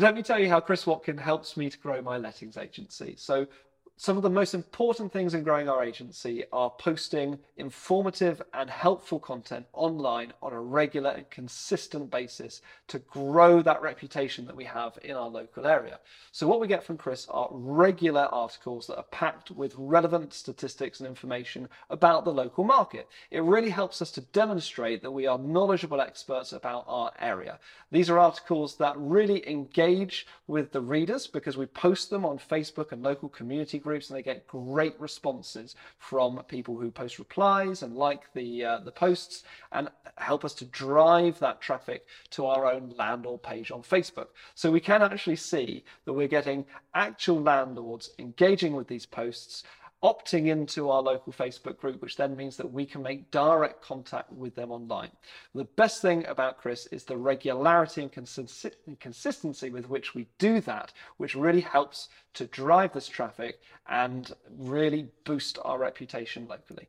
Let me tell you how Chris Watkin helps me to grow my lettings agency. So some of the most important things in growing our agency are posting informative and helpful content online on a regular and consistent basis to grow that reputation that we have in our local area. So, what we get from Chris are regular articles that are packed with relevant statistics and information about the local market. It really helps us to demonstrate that we are knowledgeable experts about our area. These are articles that really engage with the readers because we post them on Facebook and local community groups groups and they get great responses from people who post replies and like the uh, the posts and help us to drive that traffic to our own landlord page on Facebook. So we can actually see that we're getting actual landlords engaging with these posts opting into our local Facebook group, which then means that we can make direct contact with them online. The best thing about Chris is the regularity and consistency with which we do that, which really helps to drive this traffic and really boost our reputation locally.